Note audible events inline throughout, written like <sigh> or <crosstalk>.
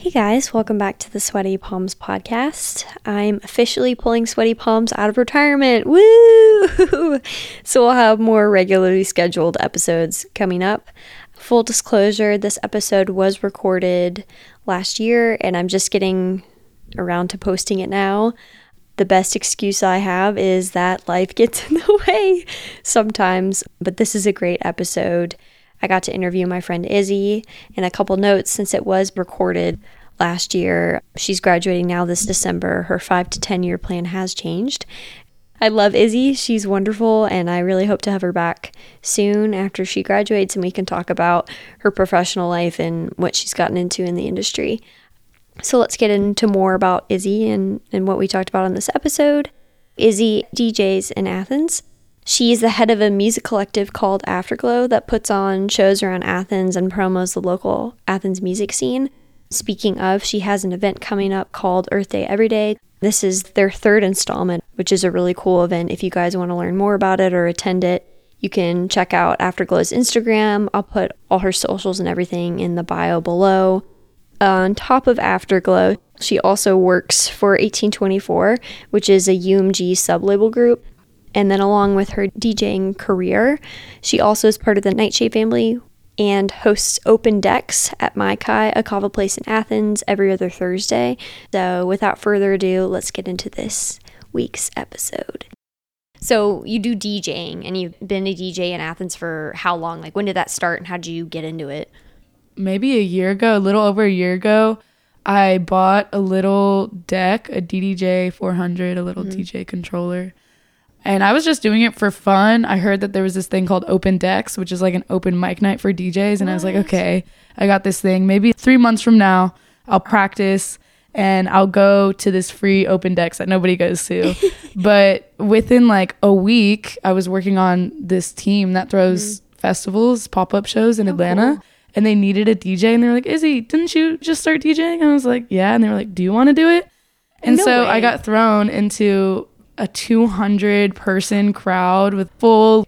Hey guys, welcome back to the Sweaty Palms podcast. I'm officially pulling Sweaty Palms out of retirement. Woo! <laughs> So we'll have more regularly scheduled episodes coming up. Full disclosure, this episode was recorded last year and I'm just getting around to posting it now. The best excuse I have is that life gets <laughs> in the way sometimes, but this is a great episode. I got to interview my friend Izzy and a couple notes since it was recorded last year. She's graduating now this December. Her five to 10 year plan has changed. I love Izzy. She's wonderful, and I really hope to have her back soon after she graduates and we can talk about her professional life and what she's gotten into in the industry. So let's get into more about Izzy and, and what we talked about on this episode. Izzy DJs in Athens. She's the head of a music collective called Afterglo that puts on shows around Athens and promos the local Athens music scene. Speaking of, she has an event coming up called Earth Day Every Day. This is their third installment, which is a really cool event. If you guys want to learn more about it or attend it, you can check out Afterglo's Instagram. I'll put all her socials and everything in the bio below. On top of Afterglo, she also works for 1824, which is a UMG sublabel group. And then, along with her DJing career, she also is part of the Nightshade family and hosts open decks at Mai Kai, a kava place in Athens, every other Thursday. So, without further ado, let's get into this week's episode. So, you do DJing, and you've been a DJ in Athens for how long? Like, when did that start, and how did you get into it? Maybe a year ago, a little over a year ago. I bought a little deck, a DDJ 400, a little Mm-hmm. DJ controller. And I was just doing it for fun. I heard that there was this thing called Open Decks, which is like an open mic night for DJs. And I was like, okay, I got this thing. Maybe three months from now, I'll practice and I'll go to this free Open Decks that nobody goes to. <laughs> but within like a week, I was working on this team that throws mm-hmm. festivals, pop up shows in oh, Atlanta. And they needed a DJ. And they were like, Izzy, didn't you just start DJing? And I was like, yeah. And they were like, do you want to do it? And No so way. I got thrown into a 200 person crowd with full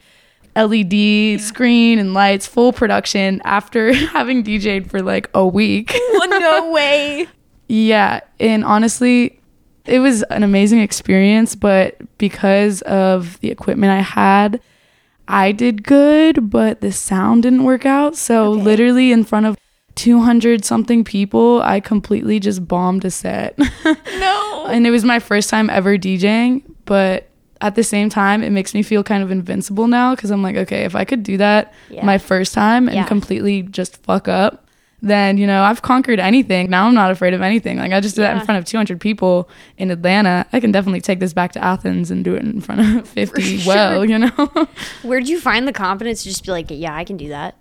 LED screen and lights, full production after <laughs> having DJ'd for like a week. <laughs> no way. yeah. And honestly, it was an amazing experience, but because of the equipment I had, I did good, but the sound didn't work out. So, Okay. literally, in front of 200 something people, I completely just bombed a set. <laughs> No. and it was my first time ever DJing, but at the same time, it makes me feel kind of invincible now because I'm like, okay, if I could do that Yeah. my first time and Yeah. completely just fuck up, then you know I've conquered anything. Now I'm not afraid of anything. Like I just did that in front of 200 people in Atlanta. I can definitely take this back to Athens and do it in front of <laughs> 50. Well, you know. <laughs> Where'd you find the confidence to just be like, yeah, I can do that?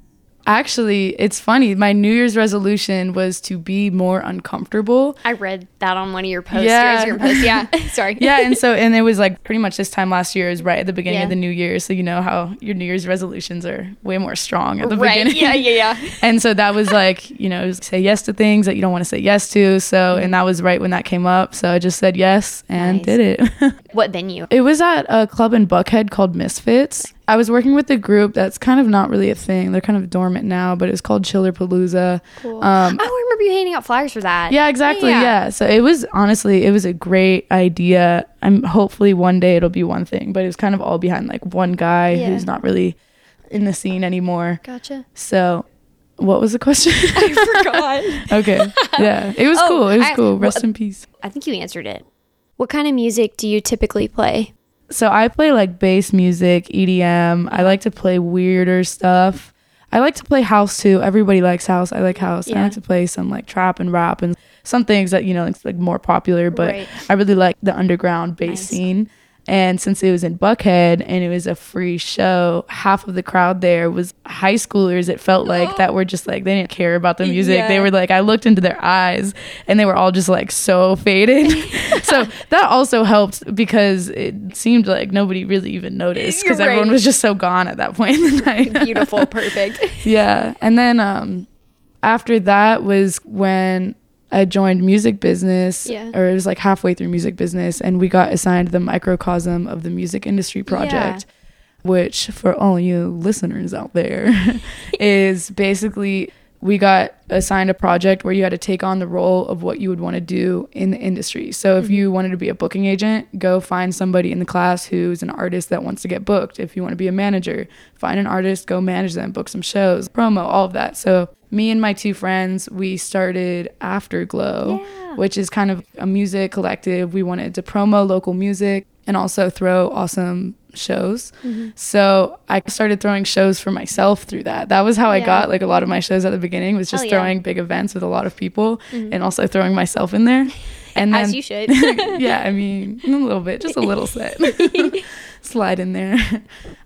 Actually, it's funny. My New Year's resolution was to be more uncomfortable. I read that on one of your posts. Yeah. Your posts. Yeah. <laughs> <laughs> Sorry. yeah, and so and it was like pretty much this time last year is right at the beginning Yeah. of the new year. So you know how your New Year's resolutions are way more strong at the right. beginning. Yeah, yeah, yeah. <laughs> and so that was like you know say yes to things that you don't want to say yes to. So mm-hmm. and that was right when that came up. So I just said yes and Nice. did it. What venue? it was at a club in Buckhead called Misfits. I was working with a group that's kind of not really a thing. They're kind of dormant now, but it's called Chiller Palooza. Cool. Um, oh, I remember you handing out flyers for that. yeah, exactly. Yeah. Yeah. So it was honestly, it was a great idea. I'm hopefully one day it'll be one thing, but it was kind of all behind like one guy Yeah. who's not really in the scene anymore. Gotcha. So, what was the question? <laughs> I forgot. <laughs> okay. Yeah. It was Oh, cool. It was I- cool. Rest well, in peace. I think you answered it. What kind of music do you typically play? So I play like bass music, EDM. I like to play weirder stuff. I like to play house too. Everybody likes house. I like house. I like to play some like trap and rap and some things that you know it's like more popular. But Right. I really like the underground bass Nice. scene. And since it was in Buckhead and it was a free show, half of the crowd there was high schoolers. It felt like that were just like they didn't care about the music. They were like I looked into their eyes and they were all just like so faded. <laughs> so that also helped because it seemed like nobody really even noticed because You're everyone was just so gone at that point in the night. <laughs> Beautiful, perfect. <laughs> yeah. And then um after that was when I joined music business, Yeah. or it was like halfway through music business, and we got assigned the microcosm of the music industry project, which for all you listeners out there <laughs> is basically we got assigned a project where you had to take on the role of what you would want to do in the industry. So if mm-hmm. you wanted to be a booking agent, go find somebody in the class who's an artist that wants to get booked. If you want to be a manager, find an artist, go manage them, book some shows, promo, all of that. So me and my two friends, we started Afterglo, Yeah. which is kind of a music collective. We wanted to promo local music and also throw awesome shows. Mm-hmm. So I started throwing shows for myself through that. That was how I got like a lot of my shows at the beginning was just Hell yeah. Mm-hmm. throwing big events with a lot of people and also throwing myself in there. <laughs> And then As you should. <laughs> yeah, I mean, a little bit, just a little set. <laughs> Slide in there.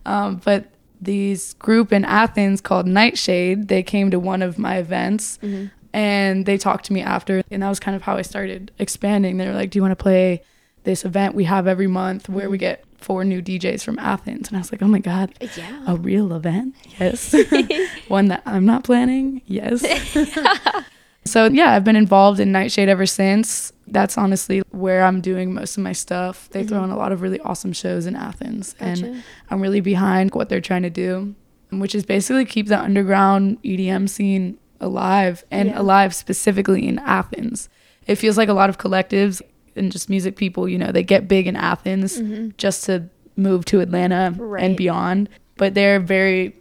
Um, but these group in Athens called Nightshade, they came to one of my events Mm-hmm. and they talked to me after. And that was kind of how I started expanding. They were like, Do you want to play this event we have every month where Mm-hmm. we get four new DJs from Athens? And I was like, Oh my God, yeah. a real event? Yes. <laughs> <laughs> One that I'm not planning? Yes. <laughs> so, yeah, I've been involved in Nightshade ever since. That's honestly where I'm doing most of my stuff. They throw in a lot of really awesome shows in Athens, and I'm really behind what they're trying to do, which is basically keep the underground EDM scene alive and Yeah. alive specifically in Athens. It feels like a lot of collectives and just music people, you know, they get big in Athens just to move to Atlanta Mm-hmm. Right. and beyond, but they're very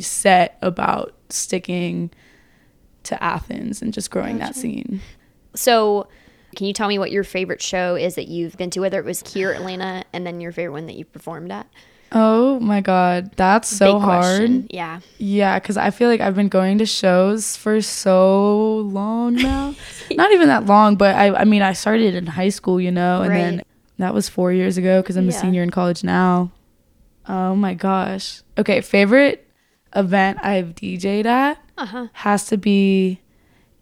set about sticking to Athens and just growing that scene. So, can you tell me what your favorite show is that you've been to, whether it was here Atlanta and then your favorite one that you performed at? Oh my god, that's so Big hard. question. Yeah. Yeah, because I feel like I've been going to shows for so long now. <laughs> Not even that long, but I, I mean, I started in high school, you know, and then that was four years ago because I'm Yeah. a senior in college now. Oh my gosh. Okay, favorite event I've DJ'd at Uh huh. has to be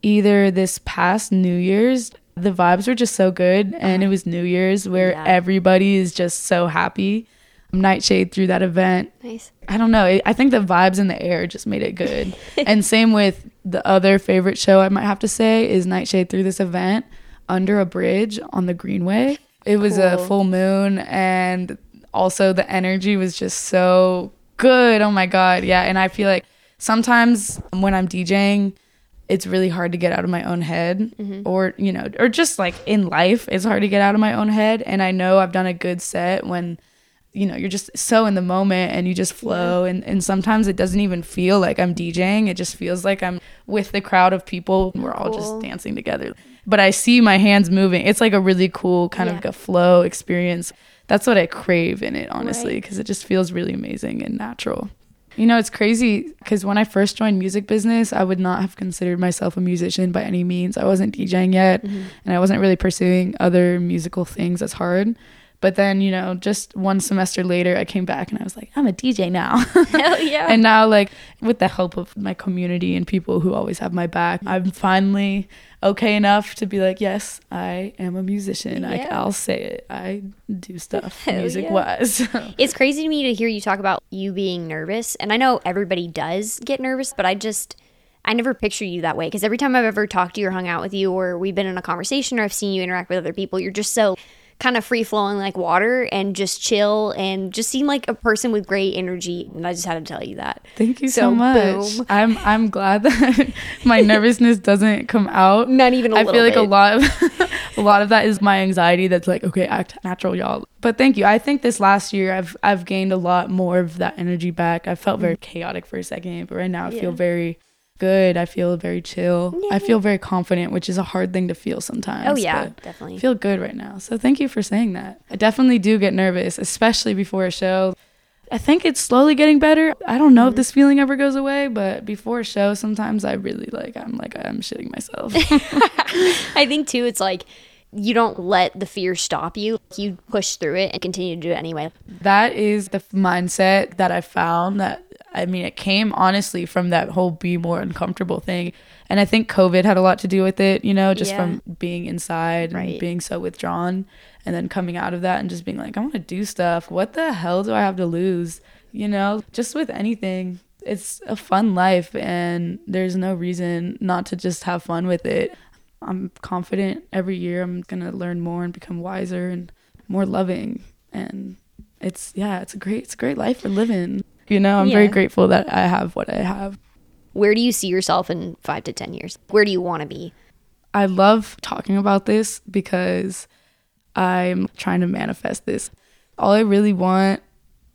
either this past New Year's. The vibes were just so good, and it was New Year's where Uh-huh. Yeah. everybody is just so happy. Nightshade threw that event Nice. I don't know. I- I think the vibes in the air just made it good. <laughs> and same with the other favorite show I might have to say is Nightshade threw this event under a bridge on the Greenway. It was a full moon and also the energy was just so good. Oh my god. Yeah, and I feel like sometimes when I'm DJing it's really hard to get out of my own head mm-hmm. or you know or just like in life it's hard to get out of my own head. And I know I've done a good set when you know you're just so in the moment and you just flow. And, and sometimes it doesn't even feel like i'm djing. It just feels like i'm with the crowd of people. And we're all Cool. just dancing together. But i see my hands moving. It's like a really cool kind Yeah. of like a flow experience that's what i crave in it honestly Right. because it just feels really amazing and natural you know it's crazy because when i first joined music business i would not have considered myself a musician by any means i wasn't djing yet Mm-hmm. and i wasn't really pursuing other musical things as hard but then, you know, just one semester later, I came back and I was like, I'm a DJ now. <laughs> Hell yeah. and now, like, with the help of my community and people who always have my back, I'm finally okay enough to be like, yes, I am a musician. I, Yeah. I'll say it. I do stuff <laughs> Hell music wise. <laughs> It's crazy to me to hear you talk about you being nervous. And I know everybody does get nervous, but I just, I never picture you that way. Because every time I've ever talked to you or hung out with you, or we've been in a conversation, or I've seen you interact with other people, you're just so kind of free flowing like water and just chill and just seem like a person with great energy. And I just had to tell you that. Thank you so, So, much. boom. I'm I'm glad that <laughs> my nervousness doesn't come out. Not even a I feel like a lot of <laughs> a lot of that is my anxiety that's like, okay, act natural, y'all. But thank you. I think this last year I've I've gained a lot more of that energy back. I felt very chaotic for a second, but right now I feel Mm-hmm. Very good. I feel very chill. I feel very confident, which is a hard thing to feel sometimes. Oh, yeah, definitely. I feel good right now. So thank you for saying that. I definitely do get nervous, especially before a show. I think it's slowly getting better. I don't know Mm-hmm. if this feeling ever goes away, but before a show, sometimes I really like I'm like I'm shitting myself. <laughs> I think too, it's like you don't let the fear stop you. You push through it and continue to do it anyway. that is the mindset that I found that I mean it came honestly from that whole be more uncomfortable thing. And I think COVID had a lot to do with it, you know, just Yeah. from being inside Right. and being so withdrawn and then coming out of that and just being like I want to do stuff. What the hell do I have to lose? You know, just with anything. It's a fun life and there's no reason not to just have fun with it. I'm confident every year I'm going to learn more and become wiser and more loving and it's yeah, it's a great it's a great life for living. You know, I'm very grateful that I have what I have. Where do you see yourself in five to 10 years? Where do you want to be? I love talking about this because I'm trying to manifest this. All I really want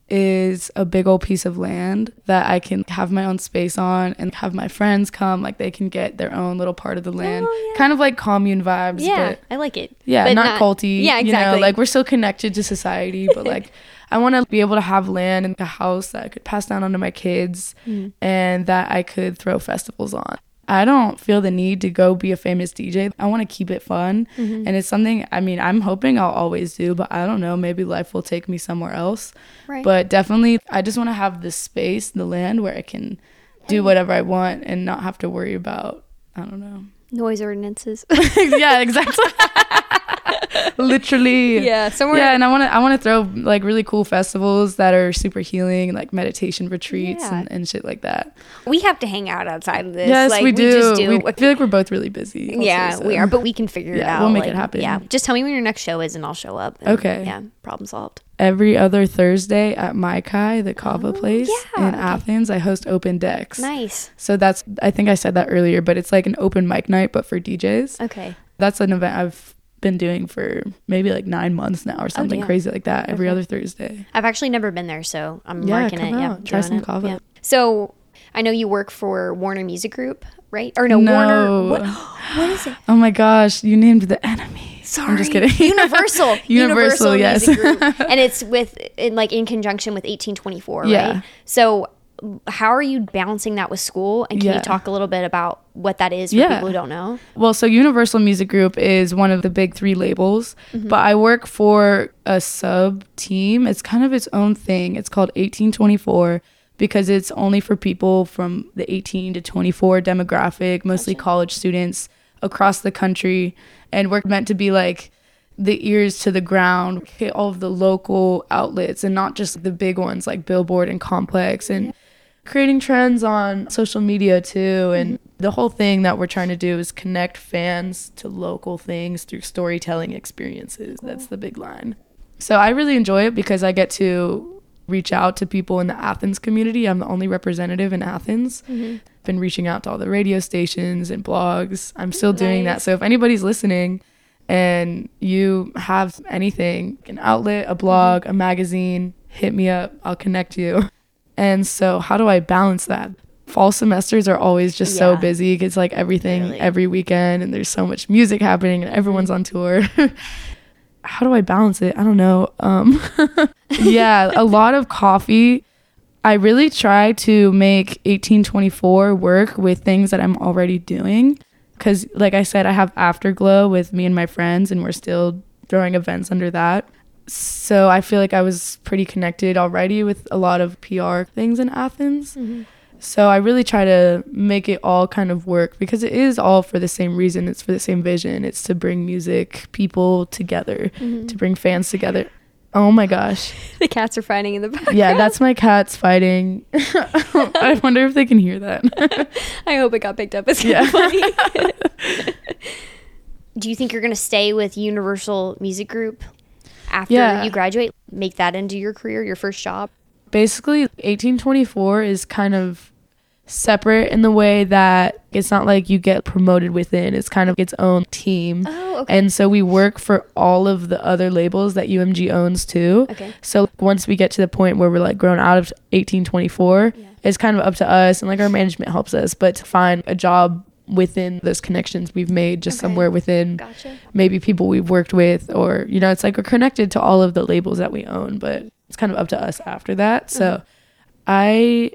is a big old piece of land that I can have my own space on and have my friends come. Like they can get their own little part of the land. Oh, yeah. Kind of like commune vibes. Yeah, But I like it. yeah, But not, culty. Yeah, exactly. You know, like we're still connected to society, but like <laughs> I want to be able to have land and a house that I could pass down onto my kids Mm. and that I could throw festivals on. I don't feel the need to go be a famous DJ. I want to keep it fun. Mm-hmm. And it's something, I mean, I'm hoping I'll always do, but I don't know. Maybe life will take me somewhere else. Right. But definitely, I just want to have the space, the land where I can do whatever I want and not have to worry about, I don't know. Noise ordinances. <laughs> yeah, exactly. <laughs> <laughs> Literally. yeah, somewhere. Yeah, and I want to I want to throw like really cool festivals that are super healing, like meditation retreats Yeah. and, and shit like that. we have to hang out outside of this. yes, like, we do. just do. We feel like we're both really busy. also, yeah, so. we are, but we can figure it out. we'll make it happen. Yeah, just tell me when your next show is, and I'll show up. and, Okay. Yeah, problem solved. Every other Thursday at Mai Kai, the kava Oh, place yeah, in okay. Athens, I host open decks. Nice. So that's I think I said that earlier, but it's like an open mic night, but for DJs. Okay. That's an event I've been doing for maybe like nine months now or oh, something damn. crazy like that. Every Okay. other Thursday. I've actually never been there, so I'm Yeah, marking it. out. Yeah, Try some it. kava. Yeah. So I know you work for Warner Music Group, right? Or no, No. Warner. What? <gasps> What is it? Oh my gosh, you named the enemy. Sorry, I'm just kidding. <laughs> <laughs> Universal. Universal, yes. Music Group. <laughs> and it's with in like in conjunction with 1824, Yeah. right? So how are you balancing that with school? And can Yeah. you talk a little bit about what that is for Yeah. people who don't know? Well, so Universal Music Group is one of the big three labels, Mm-hmm. but I work for a sub team. It's kind of its own thing. It's called 1824 because it's only for people from the 18 to 24 demographic, mostly college students across the country. And we're meant to be like the ears to the ground, hit all of the local outlets and not just the big ones like Billboard and Complex and creating trends on social media too and mm-hmm. the whole thing that we're trying to do is connect fans to local things through storytelling experiences. That's the big line. So i really enjoy it because i get to reach out to people in the athens community. I'm the only representative in athens. Mm-hmm. Been reaching out to all the radio stations and blogs. I'm still doing that. so if anybody's listening and you have anything an outlet a blog mm-hmm. a magazine hit me up. I'll connect you <laughs> and so, how do I balance that? Fall semesters are always just so busy. because, like everything Really. every weekend, and there's so much music happening, and everyone's on tour. <laughs> how do I balance it? I don't know. Um, <laughs> yeah, a lot of coffee. I really try to make 1824 work with things that I'm already doing. Because, like I said, I have Afterglo with me and my friends, and we're still throwing events under that so I feel like I was pretty connected already with a lot of PR things in Athens. Mm-hmm. So I really try to make it all kind of work because it is all for the same reason. It's for the same vision. It's to bring music people together, mm-hmm. to bring fans together. Oh my gosh. <laughs> The cats are fighting in the back. Yeah, that's my cats fighting. <laughs> I wonder if they can hear that. <laughs> I hope it got picked up. It's Yeah. funny. Do you think you're going to stay with Universal Music Group after Yeah. you graduate? Make that into your career, your first job? basically 1824 is kind of separate in the way that it's not like you get promoted within it's kind of its own team Oh, okay. and so we work for all of the other labels that umg owns too Okay. so once we get to the point where we're like grown out of 1824 Yeah. it's kind of up to us and like our management helps us but to find a job within those connections we've made just Okay. somewhere within Gotcha. maybe people we've worked with or you know it's like we're connected to all of the labels that we own but it's kind of up to us after that so i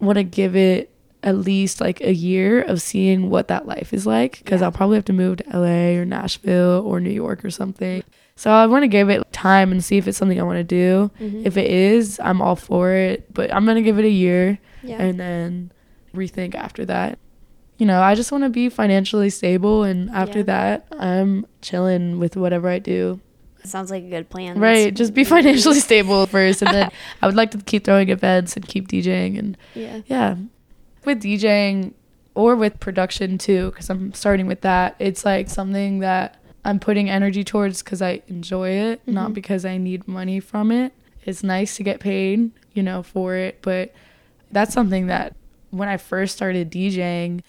want to give it at least like a year of seeing what that life is like because Yeah. i'll probably have to move to la or nashville or new york or something so i want to give it time and see if it's something i want to do Mhm. if it is i'm all for it but i'm going to give it a year Yeah. and then rethink after that. You know, I just want to be financially stable, and after Yeah. that, I'm chilling with whatever I do. Sounds like a good plan. Right, just be <laughs> financially stable first, and then <laughs> I would like to keep throwing events and keep DJing, and Yeah. yeah, with DJing or with production too, because I'm starting with that. It's like something that I'm putting energy towards because I enjoy it, not Mhm. because I need money from it. It's nice to get paid, you know, for it, but that's something that when I first started DJing,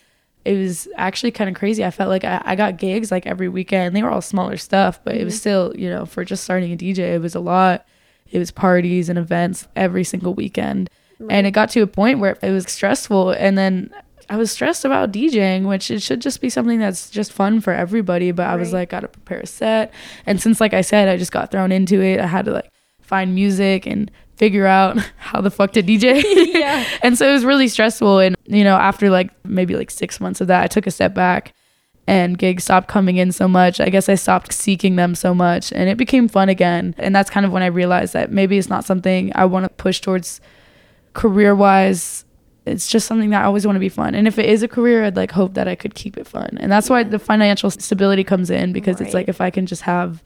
it was actually kind of crazy. I felt like I, I got gigs like every weekend. They were all smaller stuff, but it was mm-hmm. still, you know, for just starting a DJ, it was a lot. It was parties and events every single weekend. And it got to a point where it was stressful. And then I was stressed about DJing, which it should just be something that's just fun for everybody. But I was like, got to prepare a set. And since, like I said, I just got thrown into it, I had to like find music and figure out <laughs> how the fuck to DJ. <laughs> Yeah. <laughs> and so it was really stressful. And, you know, after like maybe like six months of that, I took a step back and gigs stopped coming in so much. I guess I stopped seeking them so much and it became fun again. And that's kind of when I realized that maybe it's not something I want to push towards career wise. It's just something that I always want to be fun. And if it is a career, I'd like hope that I could keep it fun. And that's why the financial stability comes in because it's like if I can just have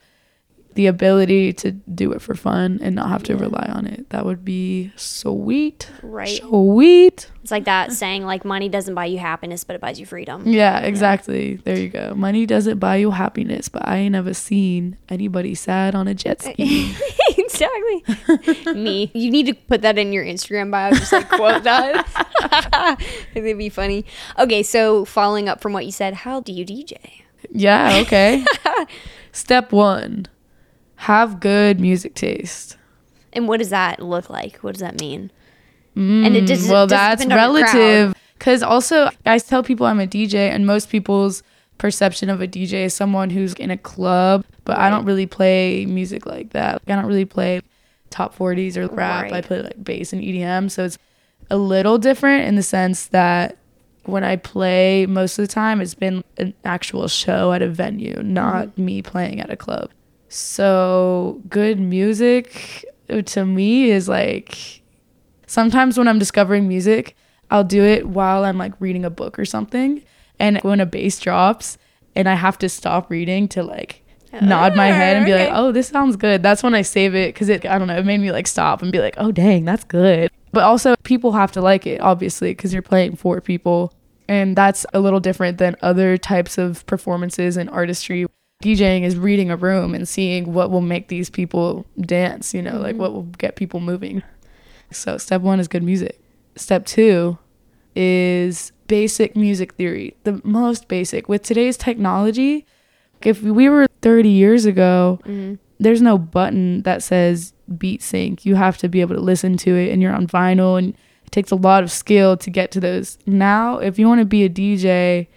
the ability to do it for fun and not have to Yeah. rely on it, that would be sweet. Right. Sweet. It's like that saying, like, money doesn't buy you happiness, but it buys you freedom. Yeah, exactly. There you go. Money doesn't buy you happiness, but I ain't never seen anybody sad on a jet ski. <laughs> exactly. <laughs> Me. You need to put that in your Instagram bio. Just like quote that. <laughs> It'd be funny. Okay, so following up from what you said, how do you DJ? yeah, okay. Step one have good music taste. And what does that look like? What does that mean? and it. Mm, well, that's relative. Because also, I tell people I'm a DJ, and most people's perception of a DJ is someone who's in a club, but I don't really play music like that. I don't really play top 40s or rap. I play like bass and EDM. So it's a little different in the sense that when I play, most of the time, it's been an actual show at a venue, not Mm-hmm. me playing at a club. So good music to me is like sometimes when I'm discovering music, I'll do it while I'm like reading a book or something. And when a bass drops and I have to stop reading to like nod my head and be like, oh, oh this sounds good. That's when I save it because it, I don't know, it made me like stop and be like, oh, dang, that's good. But also, people have to like it, obviously, because you're playing for people. And that's a little different than other types of performances and artistry. DJing is reading a room and seeing what will make these people dance, you know, like mm-hmm. what will get people moving. So, step one is good music. Step two is basic music theory, the most basic. With today's technology, if we were 30 years ago, mm-hmm. there's no button that says beat sync. You have to be able to listen to it and you're on vinyl and it takes a lot of skill to get to those. Now, if you want to be a DJ,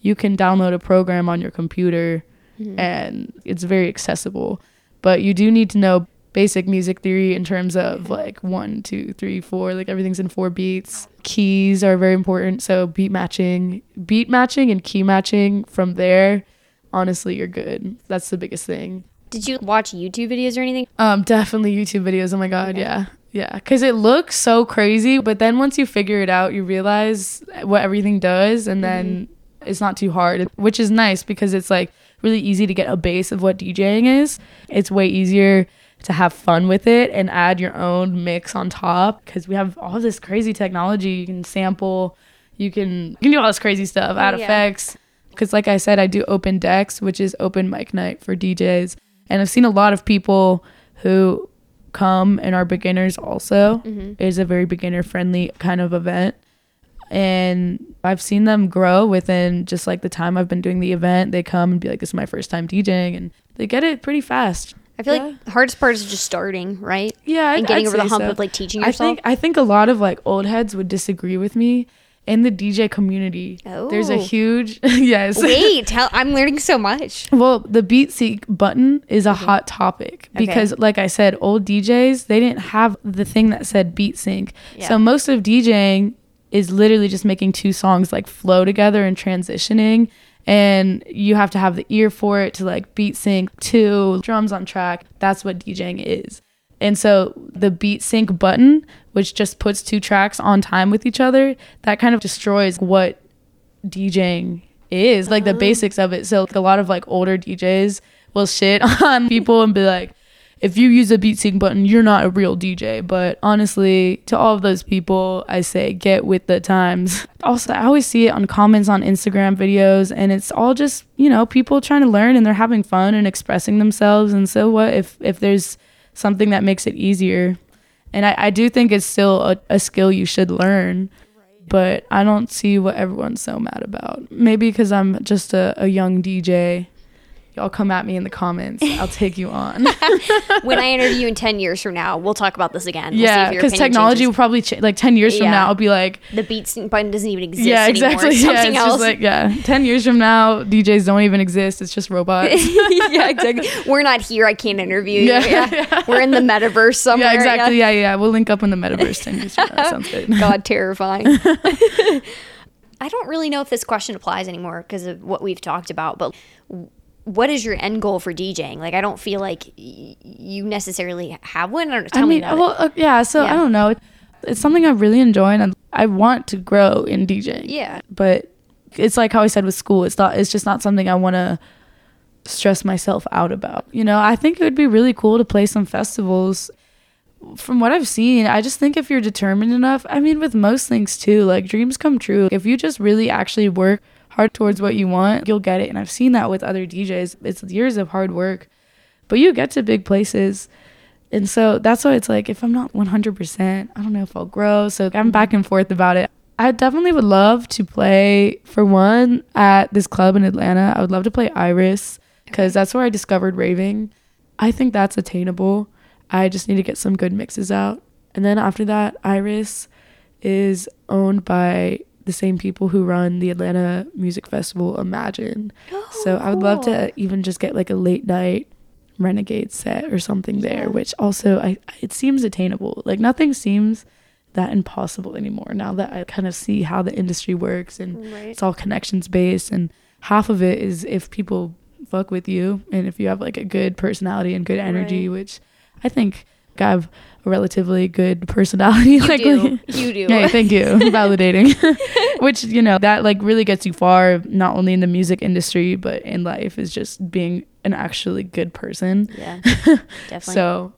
you can download a program on your computer and it's very accessible. But you do need to know basic music theory in terms of like one, two, three, four, like everything's in four beats. Keys are very important. So beat matching, beat matching and key matching from there, honestly, you're good. That's the biggest thing. Did you watch YouTube videos or anything? Um, definitely YouTube videos. Oh my god, yeah, yeah. Because it looks so crazy, but then once you figure it out, you realize what everything does, and then it's not too hard, which is nice because it's like really easy to get a base of what DJing is. It's way easier to have fun with it and add your own mix on top because we have all this crazy technology. You can sample, you can you can do all this crazy stuff, add Yeah. effects. Because like I said, I do open decks, which is open mic night for DJs, and I've seen a lot of people who come and are beginners also. Mm-hmm. It is a very beginner friendly kind of event. And I've seen them grow within just like the time I've been doing the event. They come and be like, This is my first time DJing and they get it pretty fast. I feel Yeah. like the hardest part is just starting, right? Yeah, and I'd- getting I'd over the hump so. of like teaching yourself. I think I think a lot of like old heads would disagree with me in the DJ community. There's a Oh. huge <laughs> yes. Wait, tell, I'm learning so much. Well, the beat sync button is a hot topic because, like I said, old DJs they didn't have the thing that said beat sync. Yeah. So most of DJing is literally just making two songs like flow together and transitioning, and you have to have the ear for it to like beat sync two drums on track. That's what DJing is. And so the beat sync button, which just puts two tracks on time with each other, that kind of destroys what DJing is, like the uh-huh. basics of it. So like, a lot of like older DJs will shit <laughs> on people and be like, if you use a beat sync button, you're not a real DJ. But honestly, to all of those people, I say get with the times. Also, I always see it on comments on Instagram videos, and it's all just you know people trying to learn and they're having fun and expressing themselves. And so what if if there's something that makes it easier? And I, I do think it's still a, a skill you should learn but I don't see what everyone's so mad about. Maybe because I'm just a, a young DJ. Y'all come at me in the comments. I'll take you on. <laughs> when I <laughs> interview you in 10 years from now, we'll talk about this again. We'll yeah, because technology changes. will probably change. Like 10 years from now, I'll be like, the beat button doesn't even exist yeah, anymore. exactly. It's Yeah, it's else. just like, yeah. 10 years from now, DJs don't even exist. It's just <laughs> robots. yeah, exactly. We're not here. I can't interview you. Yeah, Yeah. yeah. We're in the metaverse somewhere. yeah, exactly. Yeah. yeah, We'll link up in the metaverse 10 years from now. Sounds good. God, terrifying. I don't really know if this question applies anymore because of what we've talked about, but what is your end goal for DJing? Like, I don't feel like y- you necessarily have one. I me mean, about well, uh, yeah. So Yeah. I don't know. It's something I really enjoy, and I want to grow in DJing. Yeah. But it's like how I said with school. It's not. It's just not something I want to stress myself out about. You know, I think it would be really cool to play some festivals. From what I've seen, I just think if you're determined enough, I mean, with most things too, like dreams come true. If you just really actually work hard towards what you want, you'll get it. And I've seen that with other DJs. It's years of hard work, but you get to big places. And so that's why it's like, if I'm not 100%, I don't know if I'll grow. So I'm back and forth about it. I definitely would love to play, for one, at this club in Atlanta. I would love to play Iris because that's where I discovered raving. I think that's attainable. I just need to get some good mixes out. And then after that, Iris is owned by the same people who run the Atlanta Music Festival Imagine. Oh, so I would love to even just get like a late night renegade set or something there, which also I it seems attainable. Like nothing seems that impossible anymore now that I kind of see how the industry works and Right. it's all connections based and half of it is if people fuck with you and if you have like a good personality and good energy, Right. which I think I have a relatively good personality. You like do. <laughs> You do. Hey, thank you. Validating. <laughs> Which, you know, that like really gets you far, not only in the music industry, but in life is just being an actually good person. Yeah. <laughs> Definitely. So,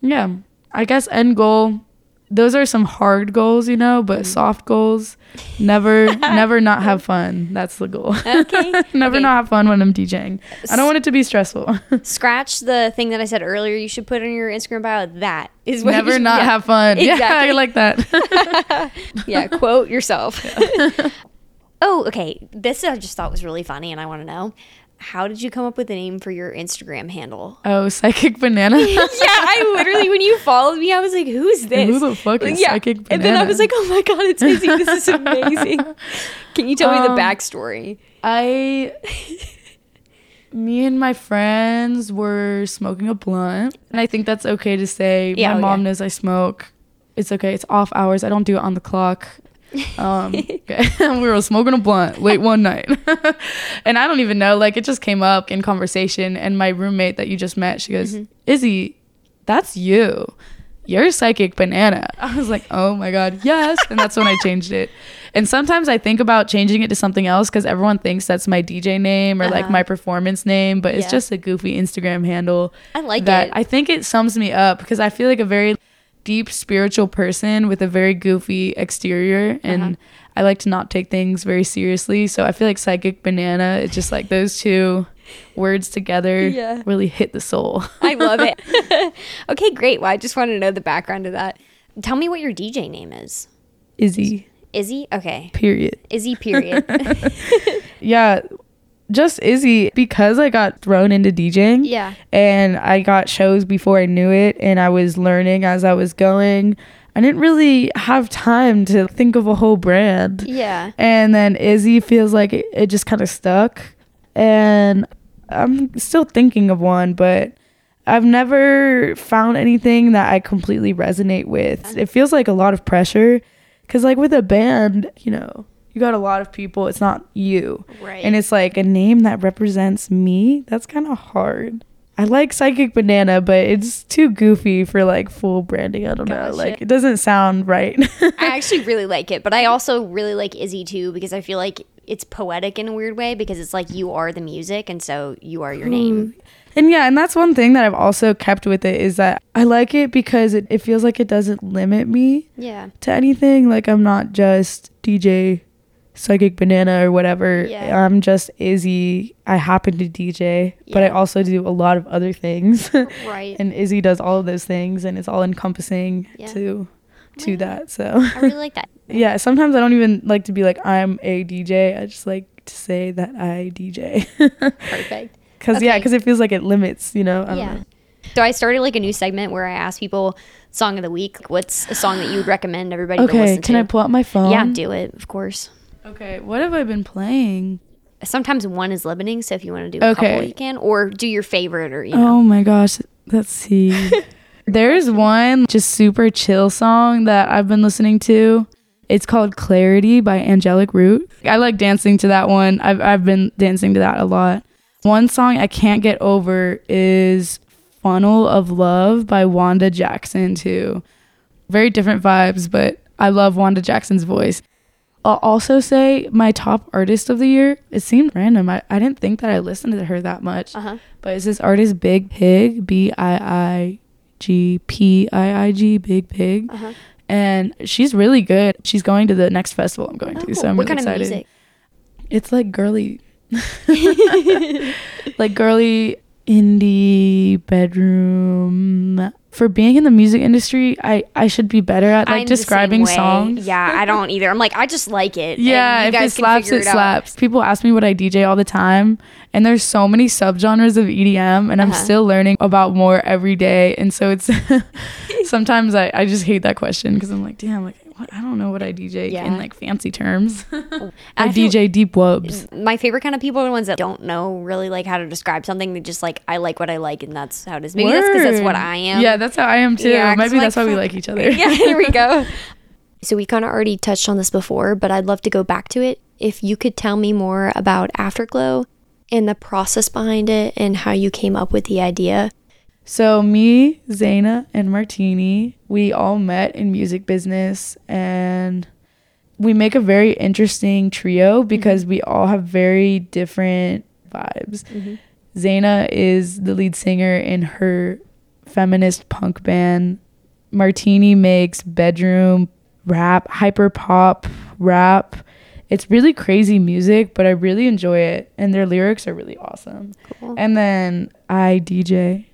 yeah, I guess end goal. Those are some hard goals, you know, Mm. but soft goals. Never, <laughs> never not have fun. That's the goal. Okay. <laughs> never Okay. not have fun when I'm DJing. I don't want it to be stressful. <laughs> Scratch the thing that I said earlier. You should put in your Instagram bio. That is what never should- not yeah. have fun. Yeah, I like that. yeah, quote yourself. oh, okay. This I just thought was really funny, and I want to know how did you come up with the name for your Instagram handle? <laughs> oh, psychic banana. <laughs> yeah, I literally when you followed me, I was like, "Who's this? Who the fuck is yeah. Psychic Banana? And then I was like, "Oh my god, it's Izzy! This is <laughs> amazing." Can you tell me the Um, backstory? I, me and my friends were smoking a blunt, and I think that's okay to say. Yeah, my oh, mom yeah. knows I smoke. It's okay. It's off hours. I don't do it on the clock. Um, okay. <laughs> we were smoking a blunt late one night, <laughs> and I don't even know. Like it just came up in conversation, and my roommate that you just met, she goes, Mm-hmm. "Izzy, that's you." You're psychic banana. I was like, oh my God, yes. And that's when I changed it. And sometimes I think about changing it to something else because everyone thinks that's my DJ name or like Uh-huh. my performance name, but it's just a goofy Instagram handle. I like that it. I think it sums me up because I feel like a very deep spiritual person with a very goofy exterior and Uh-huh. I like to not take things very seriously. So I feel like psychic banana, it's just like those two words together Yeah. really hit the soul. I love it. <laughs> <laughs> okay, great. Well, I just want to know the background of that. Tell me what your DJ name is. Izzy, Izzy? Okay. period. Izzy, period. <laughs> Yeah, just Izzy because I got thrown into DJing. yeah. and I got shows before I knew it, and I was learning as I was going. I didn't really have time to think of a whole brand. Yeah. And then Izzy feels like it, it just kind of stuck. And I'm still thinking of one, but I've never found anything that I completely resonate with. It feels like a lot of pressure because, like, with a band, you know, you got a lot of people, it's not you. Right. And it's like a name that represents me. That's kind of hard. I like Psychic Banana, but it's too goofy for like full branding. I don't know. Like, it doesn't sound right. <laughs> I actually really like it, but I also really like Izzy too because I feel like it's poetic in a weird way because it's like you are the music and so you are your hmm. name. And yeah, and that's one thing that I've also kept with it is that I like it because it, it feels like it doesn't limit me Yeah. to anything. Like I'm not just DJ Psychic Banana or whatever. Yeah. I'm just Izzy. I happen to DJ, but I also do a lot of other things. <laughs> Right. and Izzy does all of those things and it's all encompassing Yeah. to to that. So I really like that. <laughs> yeah, sometimes I don't even like to be like I'm a DJ. I just like to say that I DJ. Perfect. <laughs> Cause yeah, because it feels like it limits. You know. I Yeah. know. So I started like a new segment where I ask people song of the week. What's a song that you would recommend everybody to Okay. Can to? I pull out my phone? yeah, do it, of course. Okay. What have I been playing? Sometimes one is limiting, so if you want to do a couple, Okay. you can, or do your favorite, or you oh know. Oh my gosh. Let's see. <laughs> There's one just super chill song that I've been listening to. It's called Clarity by Angelic Root. I like dancing to that one. I've, I've been dancing to that a lot. One song I can't get over is Funnel of Love by Wanda Jackson, too. Very different vibes, but I love Wanda Jackson's voice. I'll also say my top artist of the year. It seemed random. I, I didn't think that I listened to her that much. Uh-huh. But it's this artist Biig Piig, B I I G P I I G, Biig Piig. Uh-huh. And she's really good. She's going to the next festival I'm going to, so I'm what really kind excited. of music? It's like girly, <laughs> <laughs> like girly indie bedroom. For being in the music industry, I I should be better at like I'm describing songs. Yeah, I don't either. I'm like, I just like it. and Yeah, you if it slaps, it out. slaps. People ask me what I DJ all the time, and there's so many subgenres of EDM, and I'm Uh-huh. still learning about more every day. And so it's <laughs> <laughs> sometimes I, I just hate that question because I'm like, damn, like what, I don't know what I DJ Yeah. in like fancy terms. <laughs> I I DJ deep wubs. My favorite kind of people are the ones that don't know really like how to describe something. They just like, I like what I like, and that's how it is. Maybe that's because that's what I am. Yeah, that's how I am too. Yeah, Maybe that's like, why we like each other. <laughs> yeah, here we go. <laughs> So we kind of already touched on this before, but I'd love to go back to it. If you could tell me more about Afterglo and the process behind it and how you came up with the idea. So me, Zaina, and Martini, we all met in music business and we make a very interesting trio mm-hmm. because we all have very different vibes. Mm-hmm. Zaina is the lead singer in her feminist punk band. Martini makes bedroom rap, hyper pop rap. It's really crazy music, but I really enjoy it and their lyrics are really awesome. Cool. And then I DJ.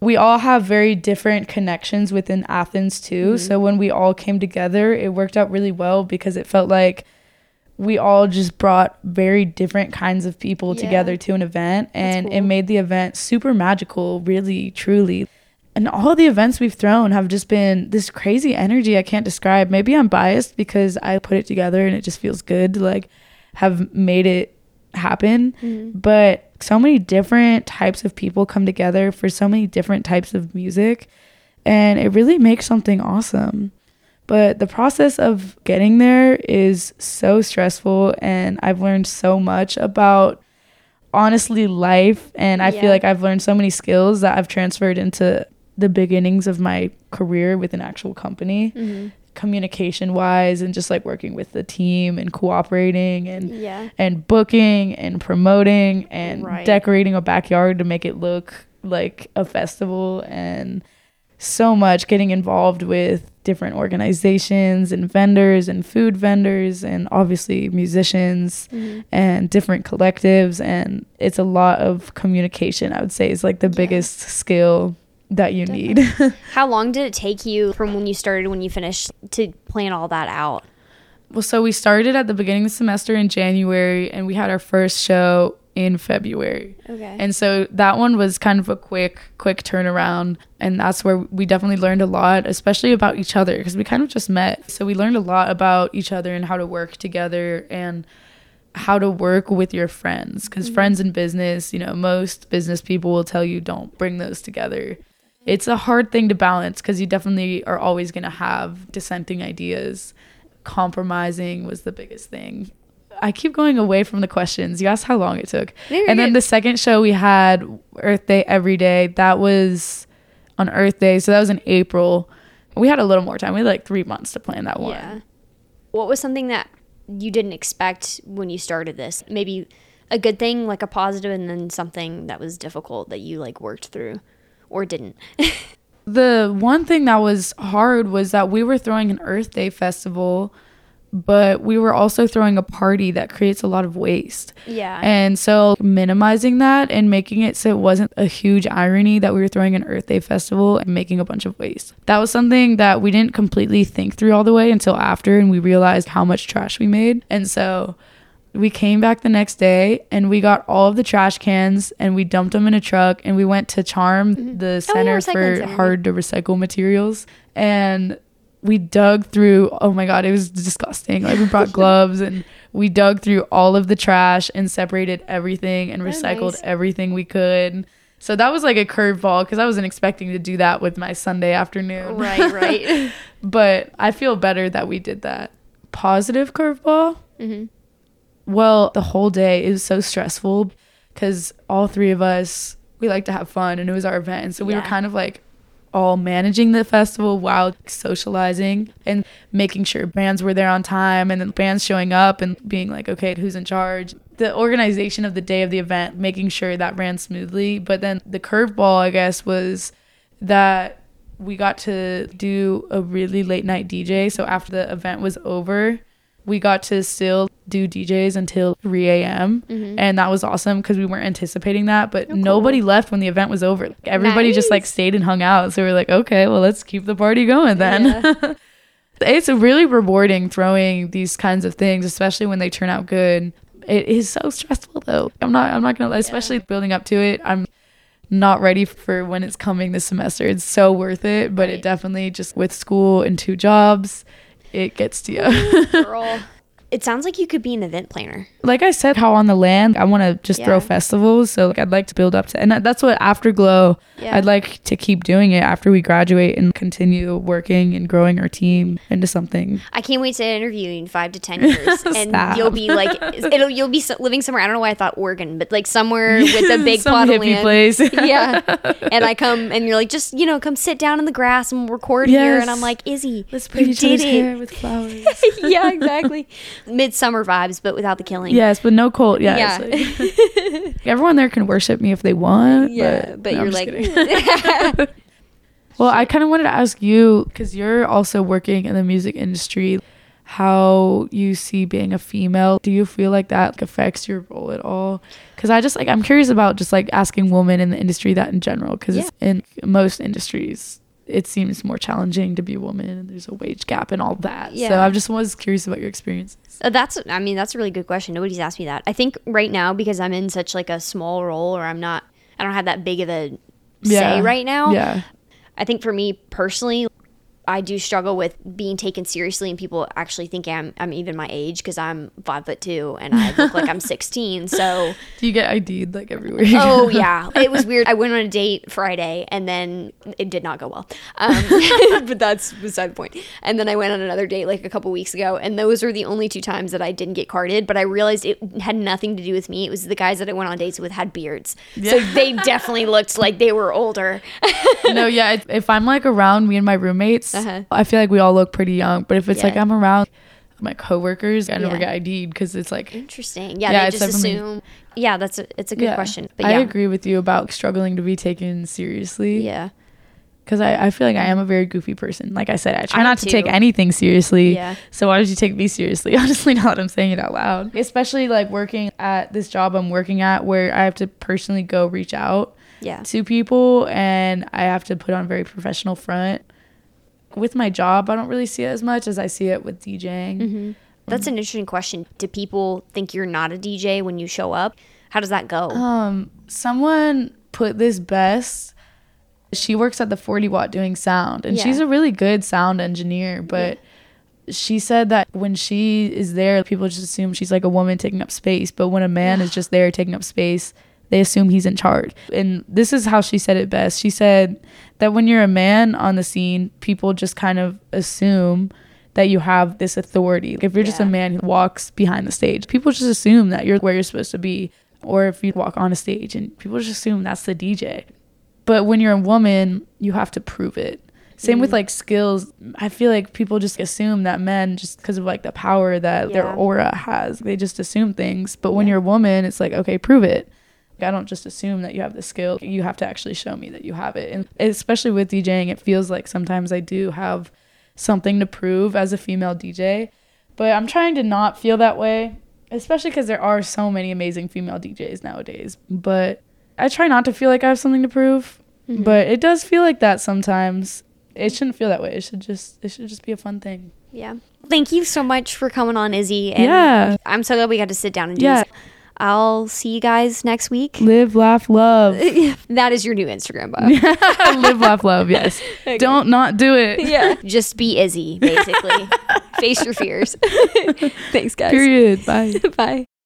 We all have very different connections within Athens too. Mm-hmm. So when we all came together, it worked out really well because it felt like we all just brought very different kinds of people Yeah. together to an event and it made the event super magical, really, truly. And all the events we've thrown have just been this crazy energy I can't describe. Maybe I'm biased because I put it together and it just feels good to like have made it happen. Mm-hmm. But so many different types of people come together for so many different types of music and it really makes something awesome. But the process of getting there is so stressful, and I've learned so much about honestly life. And I Yeah. feel like I've learned so many skills that I've transferred into the beginnings of my career with an actual company, mm-hmm. Communication wise, and just like working with the team and cooperating and Yeah. and booking and promoting and Right. decorating a backyard to make it look like a festival and so much getting involved with different organizations and vendors and food vendors and obviously musicians mm-hmm. and different collectives and it's a lot of communication I would say is like the biggest skill that you need. <laughs> How long did it take you from when you started when you finished to plan all that out? Well, so we started at the beginning of the semester in January and we had our first show in February. Okay. And so that one was kind of a quick quick turnaround and that's where we definitely learned a lot, especially about each other because we kind of just met. So we learned a lot about each other and how to work together and how to work with your friends because mm-hmm. friends in business, you know, most business people will tell you don't bring those together. It's a hard thing to balance because you definitely are always going to have dissenting ideas. Compromising was the biggest thing. I keep going away from the questions. You asked how long it took. You're and then the second show we had Earth Day every day. That was on Earth Day, so that was in April. We had a little more time. We had like three months to plan that one. Yeah. What was something that you didn't expect when you started this? Maybe a good thing, like a positive, and then something that was difficult that you like worked through or didn't. <laughs> the one thing that was hard was that we were throwing an Earth Day festival but we were also throwing a party that creates a lot of waste. Yeah. And so minimizing that and making it so it wasn't a huge irony that we were throwing an Earth Day festival and making a bunch of waste. That was something that we didn't completely think through all the way until after and we realized how much trash we made. And so we came back the next day and we got all of the trash cans and we dumped them in a truck and we went to Charm, the center recycling for center, hard to recycle materials. And we dug through oh my god it was disgusting. Like we <laughs> brought gloves and we dug through all of the trash and separated everything and Oh, recycled nice. everything we could. So that was like a curveball because i wasn't expecting to do that with my sunday afternoon. Right, right. <laughs> but i feel better that we did that. Positive curveball? Hmm well, the whole day it was so stressful because all three of us we like to have fun and it was our event, and so we were kind of like all managing the festival while socializing and making sure bands were there on time and then bands showing up and being like, okay, who's in charge? The organization of the day of the event, making sure that ran smoothly. But then the curveball, I guess, was that we got to do a really late night DJ. So after the event was over, we got to still do DJs until 3 a.m. Mm-hmm. And that was awesome because we weren't anticipating that. But oh, nobody left when the event was over. Like, everybody just like stayed and hung out. So we are like, okay, well, let's keep the party going then. <laughs> it's really rewarding throwing these kinds of things, especially when they turn out good. It is so stressful though. I'm not I'm not gonna lie, especially building up to it. I'm not ready for when it's coming this semester. It's so worth it, but Right. it definitely just with school and two jobs, it gets to you. Girl. <laughs> It sounds like you could be an event planner. like I said, how on the land, I want to just throw festivals. So like, I'd like to build up to, and that's what Afterglo. Yeah. I'd like to keep doing it after we graduate and continue working and growing our team into something. I can't wait to interview you in five to ten years, <laughs> and you'll be like, <laughs> it'll you'll be living somewhere. I don't know why I thought Oregon, but like somewhere with a <laughs> big plot of land. place. yeah, and I come and you're like, just you know, come sit down in the grass and record here, and I'm like, Izzy, Let's you braid each other's hair with flowers. yeah, exactly. Midsummer vibes, but without the killing. yes, but no cult. Yeah. Yeah. like- <laughs> everyone there can worship me if they want. Yeah, but, no, you're like. <laughs> <laughs> Well, I kind of wanted to ask you because you're also working in the music industry, how you see being a female. Do you feel like that affects your role at all? Because I just like I'm curious about just like asking women in the industry that in general. Because it's in most industries, it seems more challenging to be a woman, and there's a wage gap and all that. Yeah. So Yeah. I just was curious about your experiences. Uh, that's I mean that's a really good question. Nobody's asked me that. I think right now because I'm in such like a small role or I'm not I don't have that big of a say right now. Yeah. I think for me personally I do struggle with being taken seriously and people actually think I'm I'm even my age because I'm five foot two and I look like I'm <laughs> 16. So Do you get ID'd like everywhere? oh yeah, <laughs> it was weird. I went on a date Friday and then it did not go well. Um, <laughs> but that's beside the point. And then I went on another date like a couple weeks ago, and those were the only two times that I didn't get carded. But I realized it had nothing to do with me. It was the guys that I went on dates with had beards, so they definitely looked like they were older. no, yeah. If I'm like around me and my roommates, Uh-huh. I feel like we all look pretty young. But if it's like I'm around my coworkers, I never Yeah. get ID'd because it's like. Interesting. Yeah, Yeah, they it's just assume. Yeah, that's a it's a good yeah. question. But I agree with you about struggling to be taken seriously. yeah, Because I, I feel like I am a very goofy person. Like I said, I try I not to take anything seriously. Yeah. So why did you take me seriously? <laughs> Honestly, now that I'm saying it out loud. Especially like working at this job I'm working at where I have to personally go reach out yeah. to people and I have to put on a very professional front. With my job, I don't really see it as much as I see it with DJing. Mm-hmm. That's an interesting question. Do people think you're not a DJ when you show up? How does that go? Um, someone put this best. She works at the 40 watt doing sound, and Yeah. she's a really good sound engineer. But she said that when she is there, people just assume she's like a woman taking up space. But when a man is <sighs> just there taking up space, they assume he's in charge. And this is how she said it best. She said that when you're a man on the scene, people just kind of assume that you have this authority. If you're just a man who walks behind the stage, people just assume that you're where you're supposed to be. Or if you walk on a stage and people just assume that's the DJ. But when you're a woman, you have to prove it. Same Mm-hmm. with like skills. I feel like people just assume that men, just because of like the power that their aura has, they just assume things. But when you're a woman, it's like, okay, prove it. I don't just assume that you have the skill. You have to actually show me that you have it. And especially with DJing, it feels like sometimes I do have something to prove as a female DJ. But I'm trying to not feel that way, especially because there are so many amazing female DJs nowadays. But I try not to feel like I have something to prove. Mm-hmm. But it does feel like that sometimes. It shouldn't feel that way. It should just it should just be a fun thing. Yeah. Thank you so much for coming on, Izzy. And Yeah. I'm so glad we got to sit down and do Yeah. this. I'll see you guys next week. <laughs> Live, laugh, love. <laughs> that is your new Instagram bio. <laughs> Live, laugh, love. Yes. Don't not do it. yeah. Just be Izzy, basically. Face your fears. Thanks, guys. Period. Bye. Bye.